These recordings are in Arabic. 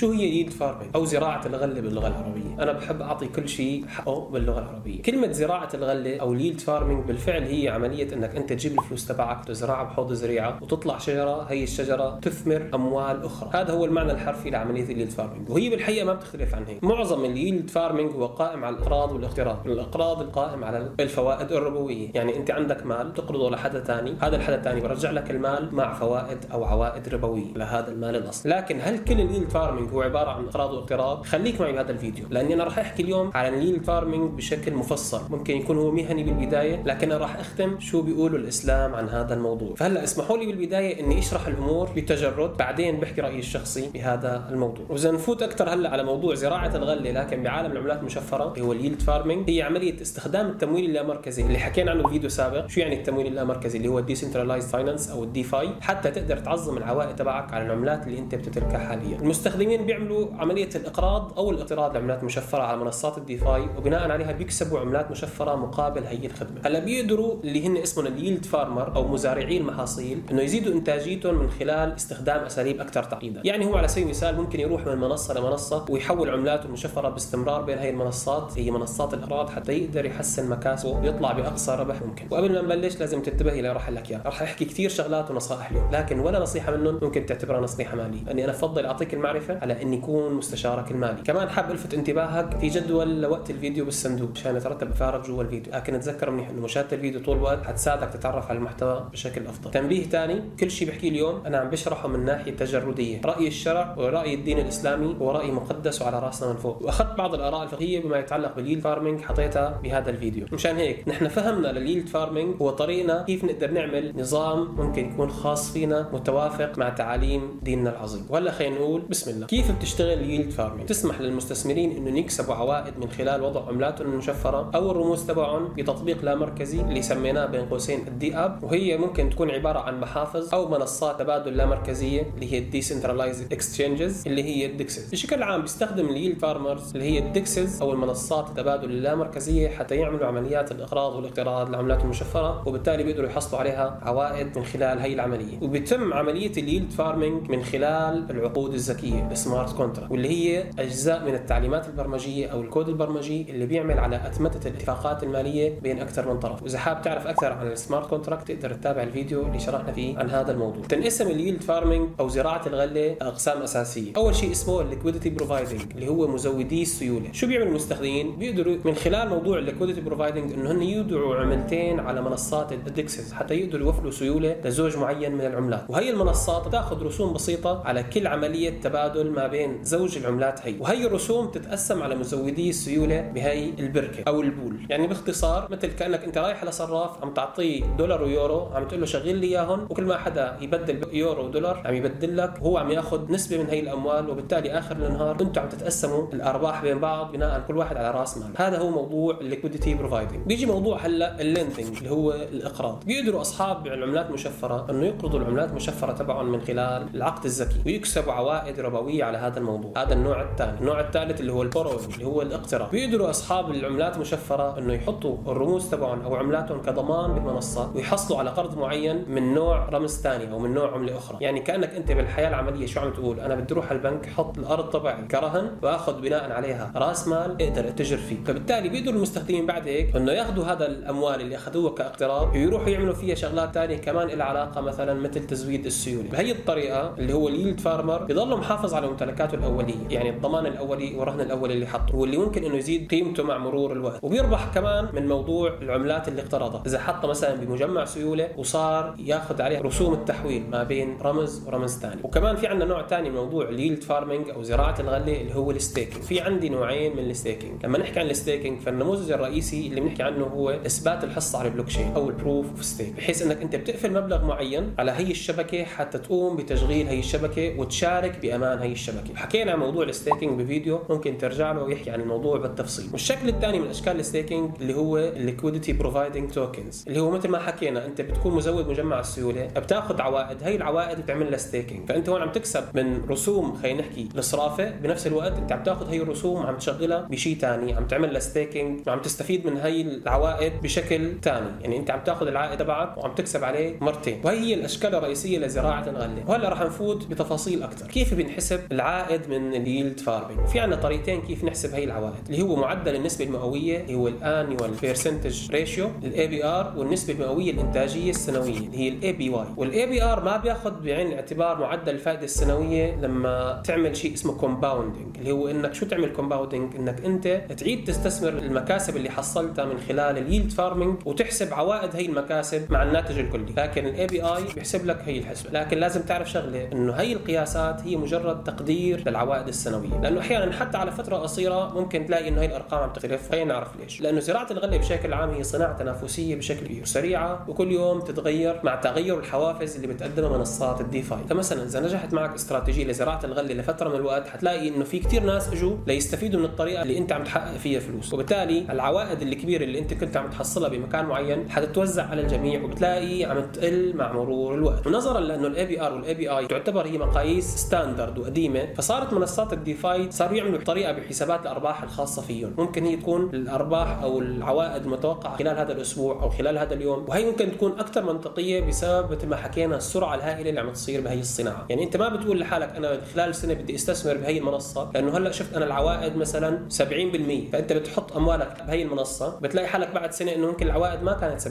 شو هي yield farming أو زراعة الغلة باللغة العربية. أنا بحب أعطي كل شيء حقه باللغة العربية. كلمة زراعة الغلة أو ال yield farming بالفعل هي عملية إنك أنت تجيب الفلوس تبعك تزرعها بحوض زريعة وتطلع شجرة هي الشجرة تثمر أموال أخرى. هذا هو المعنى الحرفي لعملية ال yield farming. وهي بالحقيقة ما بتختلف عن هيك. معظم ال yield farming هو قائم على الاقراض والاقتراض الاقراض القائم على الفوائد الربوية. يعني أنت عندك مال تقرضه لحدا ثاني هذا الحدا الثاني برجع لك المال مع فوائد أو عوائد ربوية لهذا المال الأصلي. لكن هل كل ال yield farming هو عبارة عن اقراض واقتراض. خليك معي بهذا الفيديو لأني أنا راح أحكي اليوم على ال yield farming بشكل مفصل. ممكن يكون هو مهني بالبداية لكن أنا راح أختم شو بيقولوا الإسلام عن هذا الموضوع. فهلأ اسمحوا لي بالبداية إني أشرح الأمور بتجرد بعدين بحكي رأيي الشخصي بهذا الموضوع. وإذا نفوت أكثر هلأ على موضوع زراعة الغلة لكن بعالم العملات المشفرة اللي هو ال yield farming هي عملية استخدام التمويل اللامركزي اللي حكينا عنه بفيديو سابق شو يعني التمويل اللامركزي اللي هو ال decentralized finance أو ال DeFi حتى تقدر تعظم العوائد تبعك على العملات اللي أنت بتتركها حاليا. المستخدمين بيعملوا عملية الإقراض أو الاقتراض لعملات مشفرة على منصات ال DeFi وبناء عليها بيكسبوا عملات مشفرة مقابل هي الخدمه هلا بيقدروا اللي هن اسمهم ال yield farmer أو مزارعي المحاصيل إنه يزيدوا إنتاجيتهم من خلال استخدام أساليب أكثر تعقيدا يعني هو على سبيل المثال ممكن يروح من منصة لمنصة ويحول عملاته المشفرة باستمرار بين هي المنصات هي منصات الإقراض حتى يقدر يحسن مكاسبه ويطلع بأقصى ربح ممكن. وقبل ما نبلش لازم تنتبه إلى راح لك. اياه راح أحكي كثير شغلات ونصائح اليوم لكن ولا نصيحة منهم ممكن تعتبرها نصيحة مالية. لأني أنا أفضل أعطيك المعرفة على اني اكون مستشارك المالي. كمان حاب ألفت انتباهك في جدول لوقت الفيديو بالصندوق عشان يترتب افكارك جوا الفيديو. لكن تذكر منيح أنه مشاهدة الفيديو طول الوقت حتساعدك تتعرف على المحتوى بشكل أفضل. تنبيه ثاني كل شيء بحكيه اليوم أنا عم بشرحه من ناحية تجردية. رأي الشرع ورأي الدين الإسلامي هو راي مقدس وعلى رأسنا من فوق. وأخذت بعض الآراء الفقهية بما يتعلق بال yield farming حطيتها بهذا الفيديو. مشان هيك نحن فهمنا لل yield farming هو طريقنا كيف نقدر نعمل نظام ممكن يكون خاص فينا متوافق مع تعاليم ديننا العظيم. وهلا خلينا نقول بسم الله. كيف بتشتغل ال yield farming تسمح للمستثمرين إنهم يكسبوا عوائد من خلال وضع عملاتهم المشفره أو الرموز تبعهم بتطبيق لا مركزي اللي سميناه بين قوسين ال DApp وهي ممكن تكون عبارة عن محافظ أو منصات تبادل لا مركزية اللي هي ال decentralized exchanges اللي هي ال DEXs بشكل عام بيستخدم ال yield farmers اللي هي ال DEXs أو المنصات التبادل اللامركزيه حتى يعملوا عمليات الإقراض والاقتراض للعملات المشفره وبالتالي بيقدروا يحصلوا عليها عوائد من خلال هي العملية. وبيتم عملية ال yield farming من خلال العقود الذكية. ال smart contract واللي هي أجزاء من التعليمات البرمجية أو الكود البرمجي اللي بيعمل على أتمتة الاتفاقات المالية بين أكثر من طرف. وإذا حاب تعرف أكثر عن ال smart contract تقدر تتابع الفيديو اللي شرحنا فيه عن هذا الموضوع. تنقسم ال yield farming أو زراعة الغلة أقسام أساسية. أول شيء اسمه ال liquidity providing اللي هو مزودي السيولة. شو بيعمل المستخدمين؟ بيقدروا من خلال موضوع ال liquidity providing إنه هن يودعوا عملتين على منصات ال DEXs حتى يقدروا يوفروا سيولة لزوج معين من العملات. وهي المنصات تاخذ رسوم بسيطة على كل عملية تبادل ما بين زوج العملات هي. وهي الرسوم تتقسم على مزودي السيولة بهي البركة أو ال pool. يعني باختصار مثل كأنك أنت رايح على صراف عم تعطيه دولار ويورو عم تقول له شغل لي اياهم وكل ما حدا يبدل يورو ودولار عم يبدل لك وهو عم يأخذ نسبة من هي الأموال وبالتالي آخر النهار أنتم عم تتقسموا الأرباح بين بعض بناء كل واحد على رأس مال هذا هو موضوع ال liquidity providing بيجي موضوع هلأ ال lending اللي هو الإقراض. بيقدروا أصحاب العملات المشفره إنه يقرضوا العملات المشفره تبعهم من خلال العقد الذكي ويكسبوا عوائد ربوية على هذا الموضوع. هذا النوع الثاني. النوع الثالث اللي هو ال borrowing اللي هو الاقتراض بيقدروا أصحاب العملات المشفره إنه يحطوا الرموز تبعهم أو عملاتهم كضمان بالمنصه ويحصلوا على قرض معين من نوع رمز ثاني أو من نوع عملة أخرى. يعني كأنك أنت بالحياة العملية شو عم تقول؟ أنا بدي أروح على البنك أحط الأرض تبعي كرهن وآخذ بناء عليها رأس مال أقدر اتجر فيه. فبالتالي بيقدروا المستخدمين بعد هيك إنه ياخذوا هذا الأموال اللي اخذوها كاقتراض ويروحوا يعملوا فيها شغلات ثانية كمان لها علاقة مثلا مثل تزويد السيولة. بهي الطريقة اللي هو ال yield farmer بضل محافظ على ممتلكاته الأولية يعني الضمان الأولي والرهن الأولي اللي حطه واللي ممكن إنه يزيد قيمته مع مرور الوقت. وبيربح كمان من موضوع العملات اللي اقترضها. إذا حطها مثلا بمجمع سيولة وصار ياخذ عليه رسوم التحويل ما بين رمز ورمز ثاني. وكمان في عندنا نوع ثاني من موضوع ال yield farming أو زراعة الغله اللي هو ال staking. في عندي نوعين من ال staking. لما نحكي عن ال staking فالنموذج الرئيسي اللي بنحكي عنه هو إثبات الحصة على البلوكشين أو ال proof of stake بحيث إنك أنت بتقفل مبلغ معين على هي الشبكة حتى تقوم بتشغيل هي الشبكة وتشارك بأمان هي الشبكة. حكينا عن موضوع ال staking بفيديو ممكن ترجع له ويحكي عن الموضوع بالتفصيل. والشكل الثاني من أشكال ال staking اللي هو ال liquidity providing tokens اللي هو مثل ما حكينا أنت بتكون مزود مجمع السيولة بتاخذ عوائد هي العوائد بتعمل لها staking. فأنت هون عم تكسب من رسوم خلينا نحكي الصرافة بنفس الوقت أنت عم تاخذ هي الرسوم عم تشغلها بشيء ثاني عم تعمل لها staking وعم تستفيد من هي العوائد بشكل ثاني يعني أنت عم تاخذ العائد تبعك وعم تكسب عليه مرتين. وهي الأشكال الرئيسية لزراعة الغله وهلأ رح نفوت بتفاصيل أكثر كيف بينحسب العائد من ال yield farming. في عندنا طريقتين كيف نحسب هي العوائد. اللي هو معدل النسبة المئوية اللي هو ال annual percentage ratio ال APR والنسبة المئوية الإنتاجية السنوية اللي هي ال APY وال APR ما بياخذ بعين الاعتبار معدل الفائدة السنوية لما تعمل شيء اسمه compounding اللي هو إنك شو تعمل compounding إنك أنت تعيد تستثمر المكاسب اللي حصلتها من خلال ال yield farming وتحسب عوائد هي المكاسب مع الناتج الكلي. لكن ال APY بيحسب لك هي الحسبة. لكن لازم تعرف شغلة إنه هي القياسات هي مجرد تقدير للعوائد السنوية. لأنه أحيانا حتى على فترة قصيرة ممكن تلاقي إنه هي الأرقام عم تختلف خلينا نعرف ليش. لأنه زراعة الغله بشكل عام هي صناعة تنافسية بشكل كبير سريعة وكل يوم تتغير مع تغير الحوافز اللي بتقدمها منصات ال DeFi. فمثلا إذا نجحت معك استراتيجية لزراعة الغله لفترة من الوقت حتلاقي إنه في كثير ناس إجوا ليستفيدوا من الطريقة اللي أنت عم تحقق فيها فلوس. وبالتالي العوائد الكبيرة اللي أنت كنت عم تحصلها بمكان معين حتتوزع على الجميع وبتلاقي عم تقل مع مرور الوقت. ونظرا لأنه ال APR وال APY تعتبر هي مقاييس standard وقديمة فصارت منصات ال DeFi صاروا يعملوا طريقة بحسابات الأرباح الخاصة فيهم. ممكن هي تكون الأرباح أو العوائد المتوقعه خلال هذا الأسبوع أو خلال هذا اليوم. وهي ممكن تكون أكثر منطقية بسبب مثل ما حكينا السرعة الهائلة اللي عم تصير بهي الصناعة. يعني أنت ما بتقول لحالك أنا خلال سنة بدي أستثمر بهي المنصة لأنه هلأ شفت أنا العوائد مثلا 70% فأنت بتحط أموالك بهي المنصة بتلاقي حالك بعد سنة إنه ممكن العوائد ما كانت 70%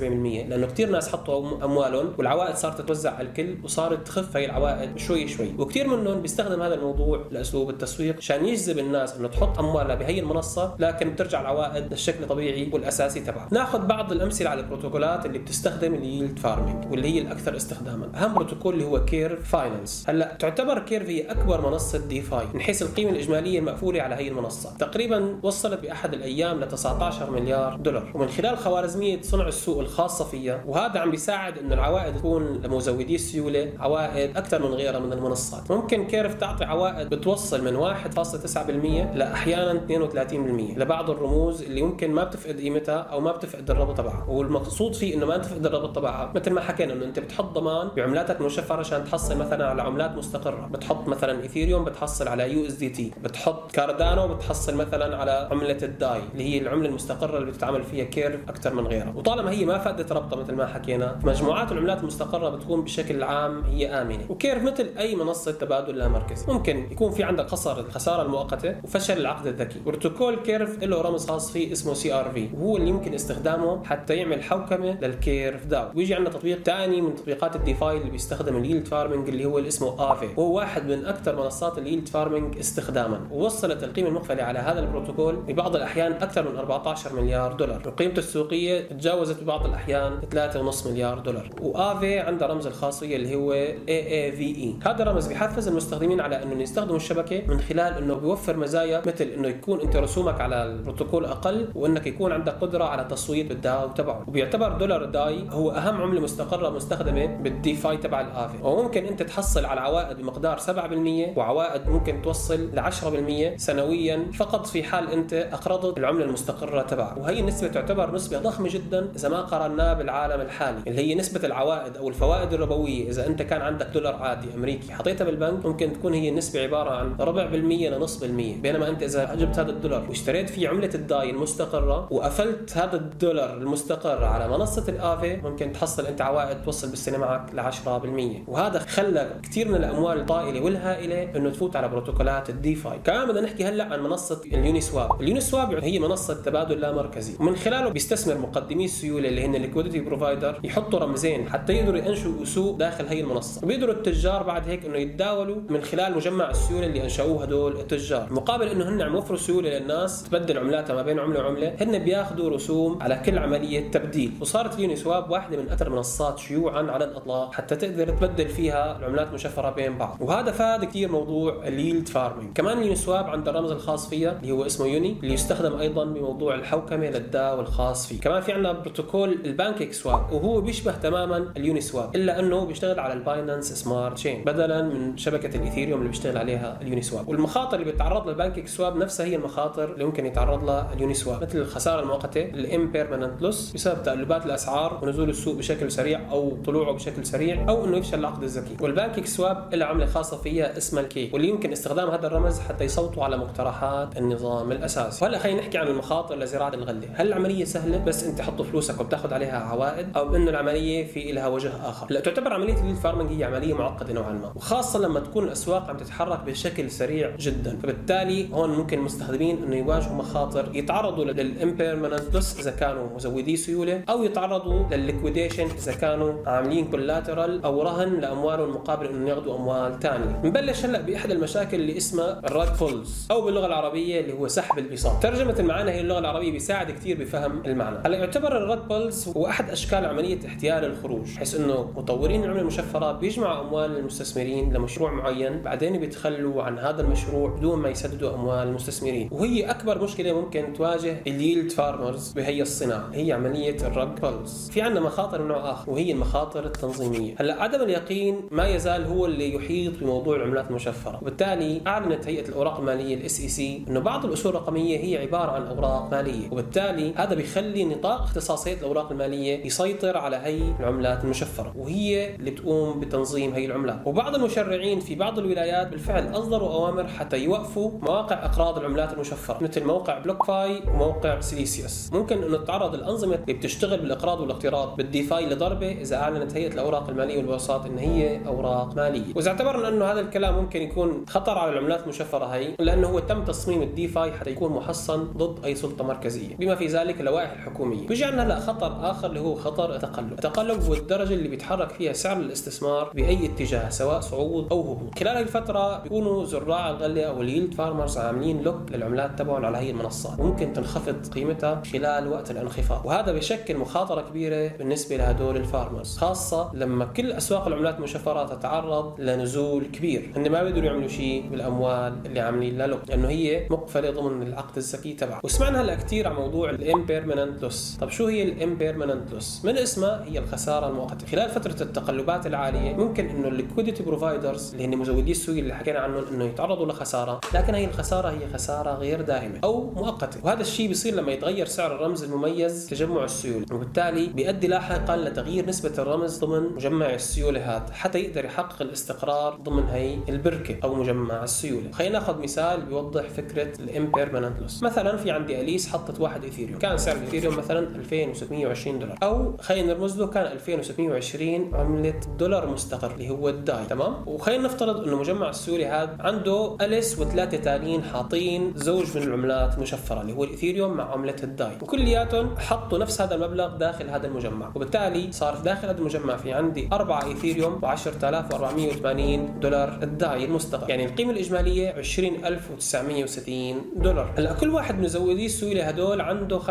لأنه كثير ناس حطوا أموالهم والعوائد صارت تتوزع على الكل وصارت تخف هي العوائد شوي شوي. وكثير منهم بيستخدم هذا الموضوع لأسلوب التسويق عشان يجذب الناس إنه تحط أموالها بهي المنصة لكن بترجع العوائد للشكل الطبيعي والأساسي تبعها. ناخذ بعض الأمثلة على البروتوكولات اللي بتستخدم ال yield farming واللي هي الأكثر استخداما. أهم بروتوكول اللي هو Curve Finance. هلأ تعتبر Curve هي أكبر منصة DeFi من حيث القيمة الإجمالية المقفولة على هي المنصة. تقريبا وصلت بأحد الأيام ل 19 مليار دولار. ومن خلال خوارزمية صنع السوق الخاصة فيها وهذا عم بيساعد إنه العوائد تكون لمزودي السيولة عوائد أكثر من غيرها من المنصات. ممكن Curve تعطي عوائد بتوصل من 1.9% لأحيانا 32% لبعض الرموز اللي ممكن ما بتفقد قيمتها أو ما بتفقد الربط تبعها. والمقصود فيه إنه ما تفقد الربط تبعها. مثل ما حكينا إنه أنت بتحط ضمان بعملاتك المشفره عشان تحصل مثلا على عملات مستقرة. بتحط مثلا إيثيريوم بتحصل على USDT. بتحط كاردانو بتحصل مثلا على عملة ال DAI اللي هي العملة المستقرة اللي بتتعامل فيها Curve أكثر من غيرها. وطالما هي ما فقدت ربطها مثل ما حكينا مجموعات العملات المستقرة بتكون بشكل عام هي آمنة. و Curve مثل أي منصة تبادل لا مركزي ممكن يكون في عندك خساره الخسارة المؤقتة وفشل العقد الذكي. بروتوكول Curve له رمز خاص فيه اسمه CRV وهو اللي يمكن استخدامه حتى يعمل حوكمة لل Curve DAO ويجي عندنا تطبيق ثاني من تطبيقات ال DeFi اللي بيستخدم ال yield farming اللي هو اللي اسمه Aave وهو واحد من أكثر منصات ال yield farming استخداما. ووصلت القيمة المقفله على هذا البروتوكول ببعض الأحيان أكثر من 14 مليار دولار. وقيمته السوقية تجاوزت ببعض الأحيان 3.5 مليار دولار. و Aave عندها رمز الخاص فيه اللي هو AAVE هذا الرمز بيحفز المستخدمين على إنه يستخدموا الشبكة من خلال إنه بيوفر مزايا مثل إنه يكون أنت رسومك على البروتوكول أقل وإنك يكون عندك قدرة على تصويت بال DAO تبعه. وبيعتبر دولار DAI هو أهم عملة مستقرة مستخدمة بال DeFi تبع ال Aave وممكن أنت تحصل على عوائد بمقدار 7% وعوائد ممكن توصل ل 10% سنويا فقط في حال أنت أقرضت العملة المستقرة تبعك. وهي النسبة تعتبر نسبة ضخمة جدا إذا ما قارناه بالعالم الحالي اللي هي نسبة العوائد أو الفوائد الربوية. إذا أنت كان عندك دولار عادي أمريكي حطيتها بالبنك ممكن تكون هي النسبة عبارة عن ربع بالمية لنص بالمية بينما أنت إذا جبت هذا الدولار واشتريت فيه عملة ال DAI المستقرة وقفلت هذا الدولار المستقر على منصة ال Aave ممكن تحصل أنت عوائد توصل بالسنة معك ل 10% وهذا خلى كثير من الأموال الطائلة والهائلة إنه تفوت على بروتوكولات ال DeFi. كمان بدنا نحكي هلأ عن منصة ال Uniswap ال Uniswap هي منصة تبادل لا مركزي ومن خلاله بيستثمر مقدمي السيولة اللي هن ال liquidity provider يحطوا رمزين حتى يقدروا ينشئوا سوق داخل هي المنصة. وبيقدروا التجار بعد هيك إنه يتداولوا من خلال مجمع السيولة اللي أنشأوه هدول التجار. مقابل إنه هن عم يوفروا سيولة للناس تبدل عملاتها ما بين عملة وعملة هن بياخذوا رسوم على كل عملية تبديل. وصارت ال Uniswap واحدة من أكثر المنصات شيوعا على الإطلاق حتى تقدر تبدل فيها العملات مشفرة بين بعض. وهذا فاد كثير موضوع ال yield farming. كمان ال Uniswap عنده الرمز الخاص فيها اللي هو اسمه UNI اللي يستخدم أيضا بموضوع الحوكمة لل DAO الخاص فيه. كمان في عندنا بروتوكول ال PancakeSwap وهو بيشبه تماما ال Uniswap إلا إنه بيشتغل على ال Binance Smart Chain بدلا من شبكة الإيثيريوم اللي بيشتغل عليها ال Uniswap. والمخاطر اللي بتتعرض لها ال PancakeSwap نفسها هي المخاطر اللي ممكن يتعرض لها ال Uniswap. مثل الخسارة المؤقتة ال impermanent loss بسبب تقلبات الأسعار ونزول السوق بشكل سريع أو طلوعه بشكل سريع أو إنه يفشل العقد الذكي. وال PancakeSwap لها عملة خاصة فيها اسمها الكي واللي يمكن استخدام هذا الرمز حتى يصوتوا على مقترحات النظام الأساسي. وهلا خلينا نحكي عن المخاطر لزراعة الغلة. هل العملية سهلة؟ بس أنت حط فلوسك وبتاخذ عليها عوائد أو إنه العملية في لها وجه آخر؟ لا تعتبر عملية ال farming هي عملية معقدة نوعا ما. وخاصة لما تكون الأسواق عم تتحرك بشكل سريع جدا. فبالتالي هون ممكن المستخدمين إنه يواجهوا مخاطر يتعرضوا لل impermanent loss إذا كانوا مزودي سيولة أو يتعرضوا للل liquidation إذا كانوا عاملين collateral أو رهن لأموالهم مقابل انه ياخذوا أموال ثانية بنبلش هلأ باحد المشاكل اللي اسمها ال rug pulls أو باللغة العربية اللي هو سحب البساط. ترجمة المعنى هي اللغة العربية بيساعد كثير بفهم المعنى. هلأ يعتبر ال rug pulls هو أحد أشكال عملية احتيال الخروج بحيث إنه مطورين العملة المشفرة بيجمعوا أموال المستثمرين لمشروع معين بعدين بيتخلوا عن هذا المشروع بدون ما يسددوا أموال المستثمرين. وهي أكبر مشكلة ممكن تواجه ال yield farmers بهي الصناعة. هي عملية ال rug pulls. في عندنا مخاطر من نوع آخر وهي المخاطر التنظيمية. هلأ عدم اليقين ما يزال هو اللي يحيط بموضوع العملات المشفرة. وبالتالي أعلنت هيئة الأوراق المالية ال SEC إنه بعض الاصول الرقمية هي عبارة عن أوراق مالية وبالتالي هذا بيخلي نطاق اختصاصية الأوراق المالية يسيطر على هي العملات المشفرة وهي اللي بتقوم بتنظيم هي العملات. وبعض المشرعين في بعض الولايات بالفعل اصدروا اوامر حتى يوقفوا مواقع إقراض العملات المشفرة مثل موقع BlockFi وموقع سيليسيوس ممكن انه تتعرض الانظمه اللي بتشتغل بالإقراض والاقتراض بال DeFi لضربة إذا أعلنت هيئه الأوراق المالية والبورصات إن هي أوراق مالية. وإذا اعتبرنا أنه هذا الكلام ممكن يكون خطر على العملات المشفرة هي لأنه هو تم تصميم ال DeFi حتى يكون محصن ضد أي سلطة مركزية بما في ذلك اللوائح الحكومية. بيجي عندنا هلا خطر آخر اللي هو خطر التقلب. التقلب هو الدرجة اللي بيتحرك فيها سعر الاستثمار بأي اتجاه سواء صعود أو هبوط. خلال الفترة بيكونوا زراع الغله أو ال yield farmers عاملين lock للعملات تبعهم على هي المنصات وممكن تنخفض قيمتها خلال وقت الانخفاض. وهذا بشكل مخاطرة كبيرة بالنسبة لهدول ال farmers خاصة لما كل أسواق العملات المشفره تتعرض لنزول كبير. هن ما بيقدروا يعملوا شيء بالأموال اللي عاملين لها lock لأنه هي مقفلة ضمن العقد الذكي تبعه وسمعنا هلا كثير عن موضوع ال impermanent loss طب شو هي ال impermanent loss من اسمها هي الخسارة المؤقتة. خلال فترة التقلبات العالية ممكن إنه ال liquidity providers اللي هن مزودي السوق اللي حكينا عنهم إنه يتعرضوا لخسارة. لكن هي الخسارة هي خسارة غير دائمة أو مؤقتة. وهذا الشيء بيصير لما يتغير سعر الرمز المميز تجمع السيولة. وبالتالي بيؤدي لاحقا لتغيير نسبة الرمز ضمن مجمع السيولة هذا حتى يقدر يحقق الاستقرار ضمن هي البركة أو مجمع السيولة. خلينا ناخذ مثال بيوضح فكرة ال impermanent loss مثلا في عندي اليس حطت واحد إيثيريوم. كان سعر الإيثيريوم مثلا 2620 دولار. أو خلينا نرمز له كان 2720 عملة دولار مستقر اللي هو الداي. تمام؟ وخلينا نفترض إنه مجمع السيوله هذا عنده أليس وثلاثة ثانيين حاطين زوج من العملات المشفره اللي هو الايثيريوم مع عملة الداي. وكلياتهم حطوا نفس هذا المبلغ داخل هذا المجمع. وبالتالي صار داخل هذا المجمع في عندي 4 إيثيريوم و10480 دولار الداي المستقر يعني القيمة الإجمالية 20960 دولار. هلأ كل واحد من مزودي السيوله هدول عنده 25%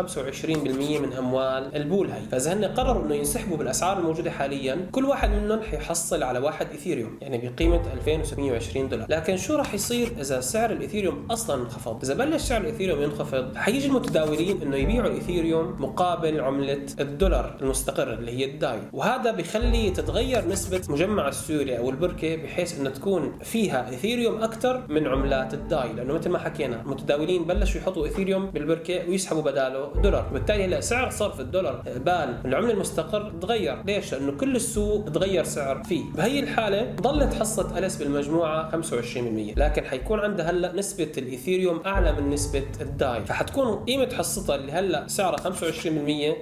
من اموال ال pool هي فإذا هن قرروا إنه ينسحبوا بالأسعار الموجودة حاليا كل واحد منهم حيحصل على واحد إيثيريوم يعني بقيمة 2720 دولار. لكن شو راح يصير إذا سعر الإيثيريوم أصلا انخفض؟ إذا بلش سعر الإيثيريوم ينخفض حيجي المتداولين إنه يبيعوا الإيثيريوم مقابل عملة الدولار المستقر اللي هي الداي. وهذا بيخلي تتغير نسبة مجمع السيوله أو البركة بحيث إنه تكون فيها إيثيريوم أكثر من عملات الداي. لأنه مثل ما حكينا المتداولين بلشوا يحطوا إيثيريوم بالبركة ويسحبوا بداله دولار. وبالتالي هلا سعر صرف الدولار قبال العملة المستقر تغير ليش؟ لأنه كل السوق تغير سعر فيه. بهي الحالة ضلت حصة أليس بالمجموعة 25% لكن حيكون عندها هلا نسبة الإيثيريوم أعلى من نسبة الداي فحتكون قيمة حصتها اللي هلا سعرها 25%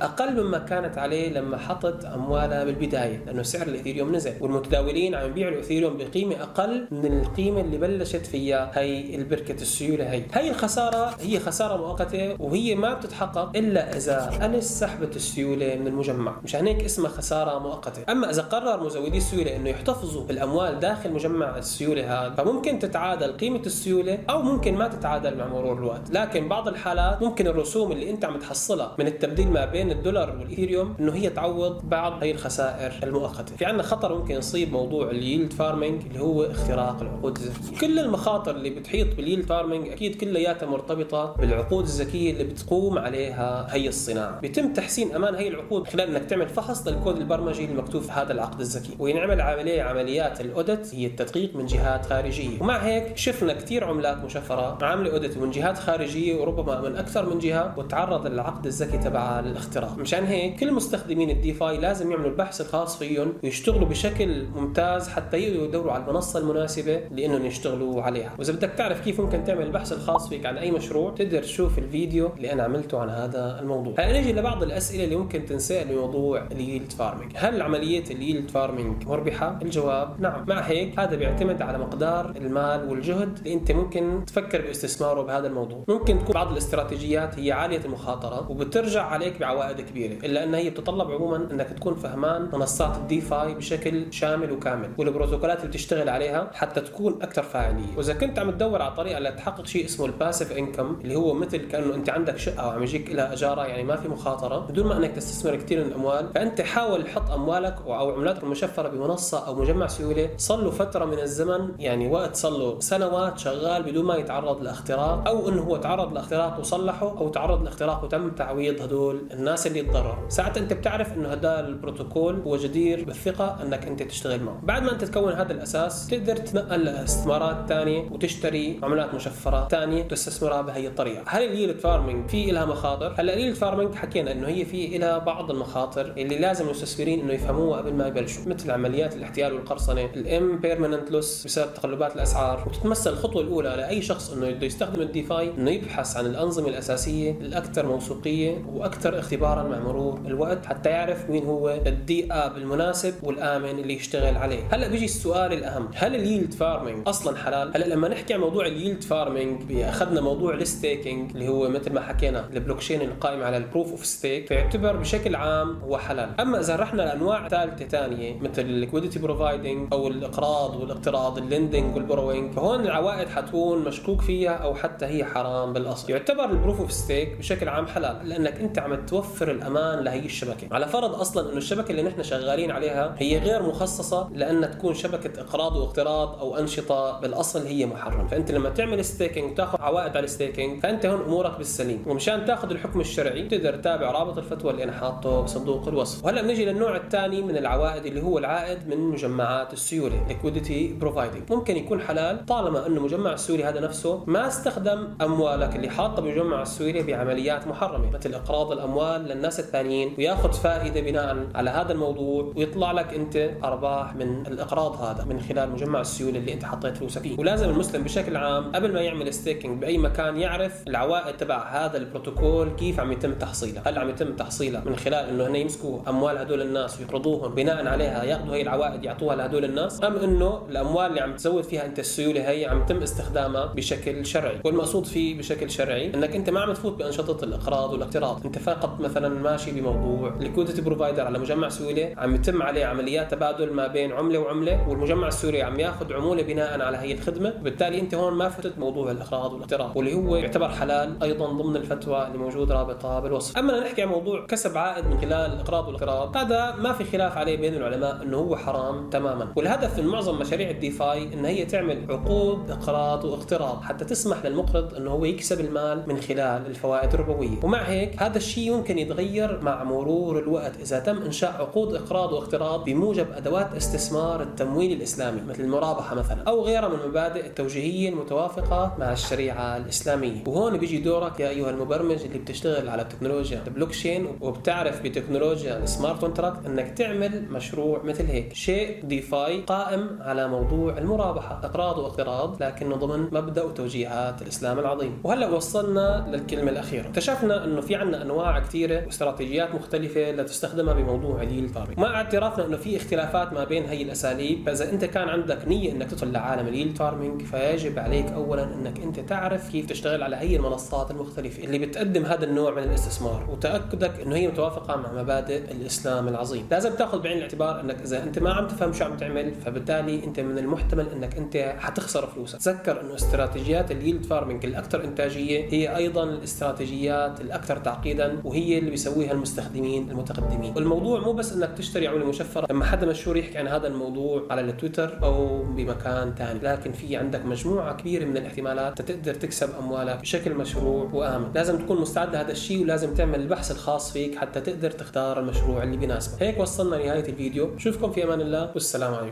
أقل مما كانت عليه لما حطت أموالها بالبداية لأنه سعر الإيثيريوم نزل. والمتداولين عم يبيعوا الإيثيريوم بقيمة أقل من القيمة اللي بلشت فيها هي البركة السيولة هي. هي الخسارة هي خسارة مؤقتة وهي ما بتتحقق إلا إذا اليس سحبت السيولة من المجمع. مشان هيك اسمها خسارة مؤقتة. أما إذا قرر مزودي السيولة إنه يحتفظوا بالأموال داخل مجمع السيولة هذا فممكن تتعادل قيمة السيولة أو ممكن ما تتعادل مع مرور الوقت. لكن بعض الحالات ممكن الرسوم اللي أنت عم تحصلها من التبديل ما بين الدولار والإيثيريوم إنه هي تعوض بعض هي الخسائر المؤقتة. في عندنا خطر ممكن يصيب موضوع ال yield farming اللي هو اختراق العقود الذكية. كل المخاطر اللي بتحيط بال yield farming أكيد كلياتها مرتبطة بالعقود الذكية اللي بتقوم عليها هي الصناعة. بيتم تحسين أمان هي العقود خلال إنك تعمل فحص للكود البرمجي المكتوب في هذا العقد الذكي. وينعمل عمليه عمليات ال audit هي التدقيق من جهات خارجية. ومع هيك شفنا كثير عملات مشفرة عاملة audit من جهات خارجية وربما من أكثر من جهة وتعرض للعقد الذكي تبع الاختراق. مشان هيك كل مستخدمين ال DeFi لازم يعملوا البحث الخاص فيهم ويشتغلوا بشكل ممتاز حتى يقدروا يدوروا على المنصة المناسبة لأنهم يشتغلوا عليها. وإذا بدك تعرف كيف ممكن تعمل البحث الخاص فيك عن أي مشروع تقدر تشوف الفيديو اللي أنا عملته عن هذا الموضوع. هلا نجي لبعض الأسئلة اللي ممكن تنسال بموضوع ال yield farming. هل عملية ال yield farming مربحة؟ الجواب نعم. مع هيك هذا بيعتمد على على مقدار المال والجهد اللي انت ممكن تفكر باستثماره بهذا الموضوع. ممكن تكون بعض الاستراتيجيات هي عالية المخاطرة وبترجع عليك بعوائد كبيرة إلا أنها هي بتتطلب عموما إنك تكون فهمان منصات ال DeFi بشكل شامل وكامل والبروتوكولات اللي بتشتغل عليها حتى تكون أكثر فاعلية. وإذا كنت عم تدور على طريقة لتحقق شيء اسمه ال passive income اللي هو مثل كأنه أنت عندك شقة وعم يجيك لها أجارة يعني ما في مخاطرة بدون ما إنك تستثمر كثير من الأموال فأنت حاول تحط أموالك أو عملاتك المشفرة بمنصة أو مجمع سيوله صار له فترة من الزمن يعني وقت صار له سنوات شغال بدون ما يتعرض لاختراق أو إنه هو تعرض لاختراق وصلحه أو تعرض لاختراق وتم تعويض هدول الناس اللي تضرروا ساعتها أنت بتعرف إنه هذا البروتوكول هو جدير بالثقة إنك أنت تشتغل معه. بعد ما أنت تكون هذا الأساس تقدر تنقل لإستثمارات ثانية وتشتري عملات مشفره ثانية تستثمرها بهي الطريقة. هل ال yield farming في لها مخاطر؟ هلا ال yield farming حكينا إنه هي في لها بعض المخاطر اللي لازم المستثمرين إنه يفهموها قبل ما يبلشوا مثل عمليات الاحتيال والقرصنة ال impermanent loss بسبب تقلبات الأسعار. وتتمثل الخطوة الأولى لاي شخص إنه بده يستخدم ال DeFi إنه يبحث عن الأنظمة الأساسية الأكثر موثوقية وأكثر اختبارا مع مرور الوقت حتى يعرف مين هو ال DApp المناسب والآمن اللي يشتغل عليه. هلأ بيجي السؤال الأهم. هل ال yield farming أصلا حلال؟ هلأ لما نحكي عن موضوع ال yield farming أخذنا موضوع ال staking اللي هو مثل ما حكينا البلوكشين القائم على ال proof of stake فيعتبر بشكل عام هو حلال. أما إذا رحنا لأنواع ثالثة ثانية مثل ال liquidity providing أو الإقراض والإقتراض ال lending وال borrowing فهون العوائد حتكون مشكوك فيها أو حتى هي حرام بالأصل. يعتبر ال proof of stake بشكل عام حلال لأنك أنت عم توفر الأمان لهي الشبكة. على فرض أصلا إنه الشبكة اللي نحن شغالين عليها هي غير مخصصة لأنها تكون شبكة إقراض واقتراض أو أنشطة بالأصل هي محرم. فأنت لما تعمل staking وتأخذ عوائد على ال staking فأنت هون أمورك بالسليم. ومشان تأخذ الحكم الشرعي تقدر تتابع رابط الفتوى اللي أنا حاطه بصندوق الوصف. وهلأ بنجي للنوع الثاني من العوائد اللي هو العائد من مجمعات السيولة liquidity providing ممكن يكون حلال طالما إنه مجمع السيوله هذا نفسه. ما استخدم أموالك اللي حاطة بمجمع السيوله بعمليات محرمة. مثل إقراض الأموال للناس الثانيين وياخذ فائدة بناء على هذا الموضوع ويطلع لك أنت أرباح من الإقراض هذا من خلال مجمع السيوله اللي أنت حطيت فلوسك فيه ولازم المسلم بشكل عام قبل ما يعمل staking بأي مكان يعرف العوائد تبع هذا البروتوكول كيف عم يتم تحصيلها هل عم يتم تحصيلها من خلال إنه هن يمسكوا أموال هدول الناس ويقرضوهم بناء عليها ياخذوا هي العوائد يعطوها لهدول الناس أم إنه الأموال اللي عم تزود فيها انت السيولة هي عم يتم استخدامها بشكل شرعي. والمقصود فيه بشكل شرعي انك انت ما عم تفوت بأنشطة الأقراض والاقتراض. انت فقط مثلا ماشي بموضوع liquidity provider على مجمع سيولة عم يتم عليه عمليات تبادل ما بين عملة وعملة والمجمع السوري عم ياخذ عمولة بناء على هي الخدمة. وبالتالي انت هون ما فتت موضوع الأقراض والاقتراض واللي هو يعتبر حلال أيضا ضمن الفتوى اللي موجود رابطها بالوصف. أما نحكي عن موضوع كسب عائد من خلال الأقراض والاقتراض هذا ما في خلاف عليه بين العلماء إنه هو حرام تماما. والهدف من معظم مشاريع ال DeFi إن هي تعمل عقود إقراض واقتراض حتى تسمح للمقرض إنه هو يكسب المال من خلال الفوائد الربوية. ومع هيك هذا الشيء يمكن يتغير مع مرور الوقت إذا تم إنشاء عقود إقراض واقتراض بموجب أدوات استثمار التمويل الإسلامي مثل المرابحة مثلا أو غيرها من المبادئ التوجيهية المتوافقة مع الشريعة الإسلامية. وهون بيجي دورك يا أيها المبرمج اللي بتشتغل على تكنولوجيا البلوكشين وبتعرف بتكنولوجيا ال smart contract إنك تعمل مشروع مثل هيك. شيء DeFi قائم على موضوع المرابحة إقراض واقتراض لكنه ضمن مبدأ وتوجيهات الإسلام العظيم. وهلأ وصلنا للكلمة الأخيرة. اكتشفنا إنه في عندنا أنواع كثيره واستراتيجيات مختلفة لتستخدمها بموضوع ال yield farming مع اعترافنا إنه في اختلافات ما بين هي الأساليب فإذا أنت كان عندك نية إنك تدخل لعالم ال yield farming فيجب عليك اولا إنك أنت تعرف كيف تشتغل على هي المنصات المختلفة اللي بتقدم هذا النوع من الاستثمار. وتأكدك إنه هي متوافقة مع مبادئ الإسلام العظيم. لازم تأخذ بعين الاعتبار إنك إذا أنت ما عم تفهم شو عم تعمل فبالتالي أنت من المحتمل إنك أنت حتخسر فلوسك. تذكر إنه استراتيجيات ال yield farming الأكثر إنتاجية هي أيضا الاستراتيجيات الأكثر تعقيدا وهي اللي بيسويها المستخدمين المتقدمين. والموضوع مو بس إنك تشتري عمله مشفرة. لما حدا مشهور يحكي عن هذا الموضوع على التويتر أو بمكان ثاني لكن في عندك مجموعة كبيرة من الاحتمالات تقدر تكسب أموالك بشكل مشروع وآمن. لازم تكون مستعد لهذا الشيء ولازم تعمل البحث الخاص فيك حتى تقدر تختار المشروع اللي بيناسبك. هيك وصلنا لنهايه الفيديو. شوفكم في أمان الله والسلام عليكم.